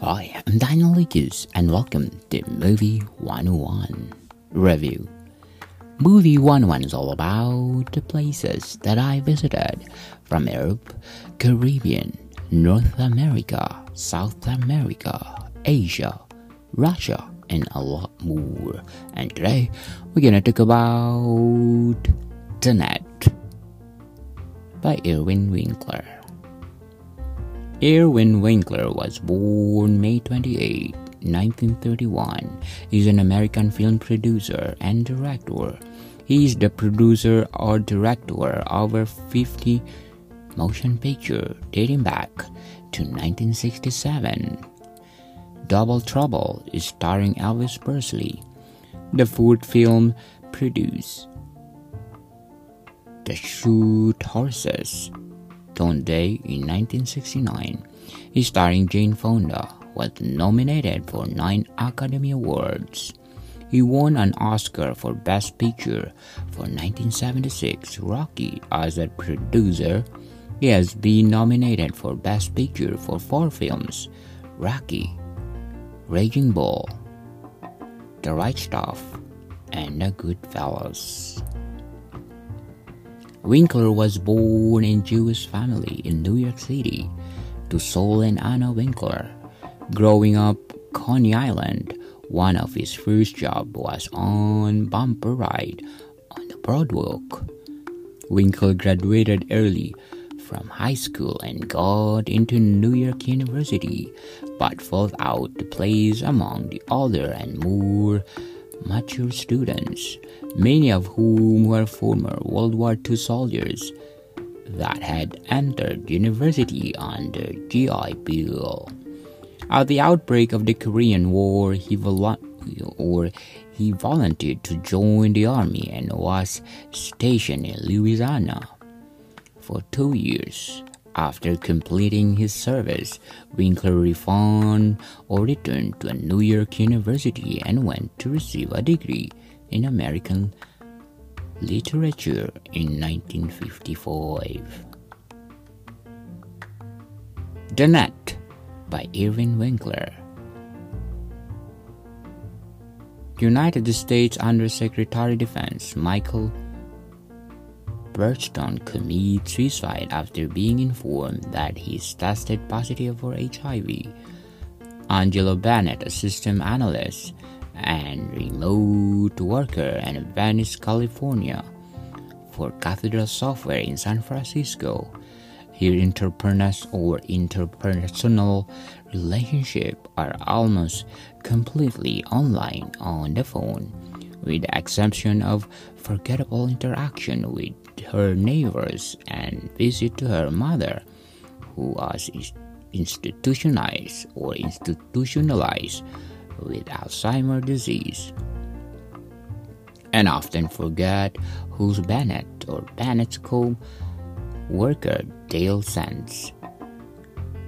Hi, I'm Daniel Lucas, and welcome to Movie 101 Review. Movie 101 is all about the places that I visited from Europe, Caribbean, North America, South America, Asia, Russia, and a lot more. And today we're gonna talk about The Net by Irwin Winkler. Irwin Winkler was born May 28, 1931. He's an American film producer and director. He is the producer or director of over 50 motion pictures dating back to 1967. Double Trouble is starring Elvis Presley. The fourth film produced They Shoot Horses don't They in 1969. He's starring Jane Fonda, was nominated for nine Academy Awards. He won an Oscar for Best Picture for 1976. Rocky as a producer. He has been nominated for Best Picture for four films Rocky, Raging Bull, The Right Stuff, and The Good Goodfellas. Winkler was born in Jewish family in New York City to Saul and Anna Winkler. Growing up Coney Island, one of his first jobs was on bumper ride on the boardwalk. Winkler graduated early from high school and got into New York University, but fell out the place among the older and more mature students, many of whom were former World War II soldiers that had entered university under GI Bill. At the outbreak of the Korean War, he, or he volunteered to join the army and was stationed in Louisiana for two years. After completing his service, Winkler reformed or returned to a New York University and went to receive a degree in American literature in 1955. The Net by Irwin Winkler. United States Undersecretary of Defense Michael Birchton committed suicide after being informed that he's tested positive for HIV. Angela Bennett, a system analyst and remote worker in Venice, California, for Cathedral Software in San Francisco. Her interpersonal or interpersonal relationship are almost completely online on the phone, with the exception of forgettable interaction with her neighbors and visit her mother, who was institutionalized or institutionalized with Alzheimer's disease. And often forget who's Bennett or Bennett's co worker Dale sends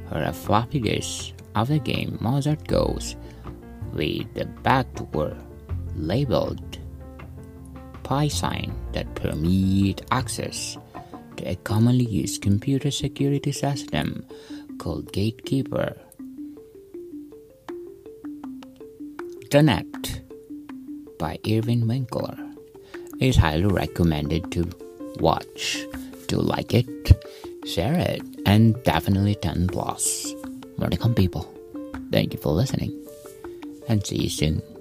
her a floppy disk of the game Mozart's Ghost with the backdoor labeled Pi sign that permit access to a commonly used computer security system called Gatekeeper. The Net by Irwin Winkler is highly recommended to watch. To like it, share it, and definitely 10 plus. Welcome, people. Thank you for listening, and see you soon.